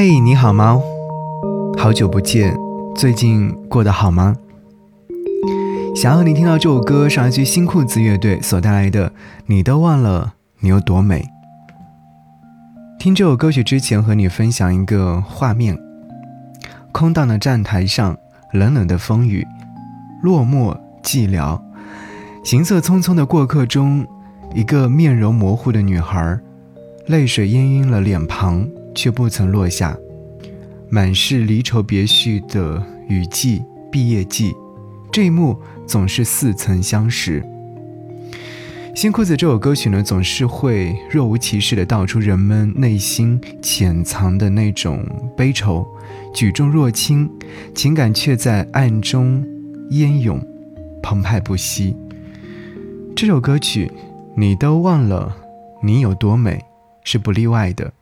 嘿，你好吗？好久不见，最近过得好吗？想要你听到这首歌，是来自新裤子乐队所带来的《你都忘了你有多美》。听这首歌曲之前，和你分享一个画面：空荡的站台上，冷冷的风雨，落寞寂寥，行色匆匆的过客中，一个面容模糊的女孩，泪水氤氲了脸庞。却不曾落下，满是离愁别绪的雨季、毕业季，这一幕总是似曾相识。新裤子这首歌曲呢，总是会若无其事地道出人们内心潜藏的那种悲愁，举重若轻，情感却在暗中烟涌，澎湃不息。这首歌曲，你都忘了你有多美，是不例外的。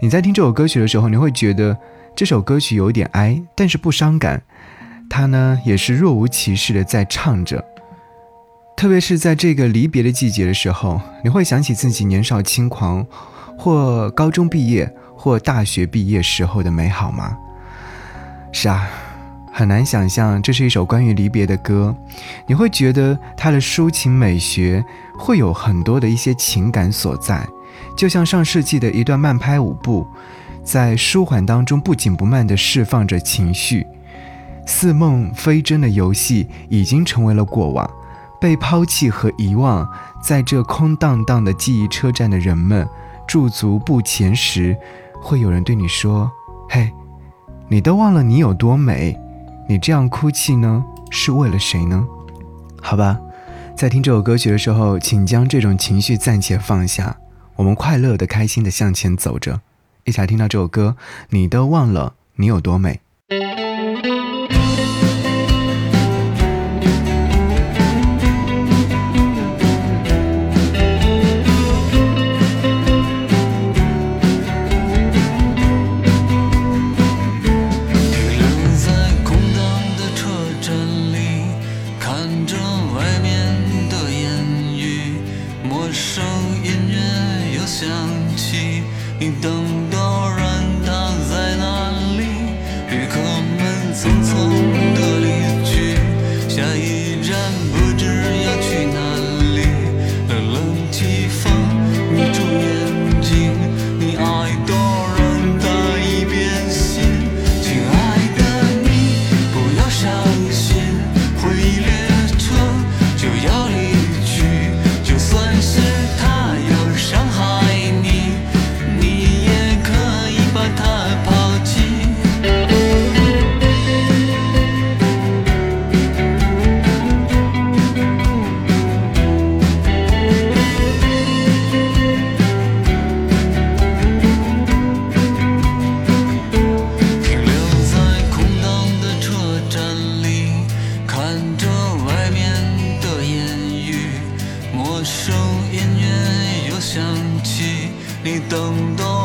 你在听这首歌曲的时候，你会觉得这首歌曲有点哀，但是不伤感。它呢，也是若无其事的在唱着。特别是在这个离别的季节的时候，你会想起自己年少轻狂，或高中毕业，或大学毕业时候的美好吗？是啊，很难想象这是一首关于离别的歌。你会觉得它的抒情美学会有很多的一些情感所在。就像上世纪的一段慢拍舞步，在舒缓当中不紧不慢地释放着情绪，似梦非真的游戏已经成为了过往，被抛弃和遗忘。在这空荡荡的记忆车站的人们驻足不前时，会有人对你说：“嘿，你都忘了你有多美？你这样哭泣呢，是为了谁呢？”好吧，在听这首歌曲的时候，请将这种情绪暂且放下。我们快乐的开心的向前走着。一起来听到这首歌你都忘了你有多美。停留在空荡的车站里看着外面的烟雨想起你等的首音乐又响起，你等等。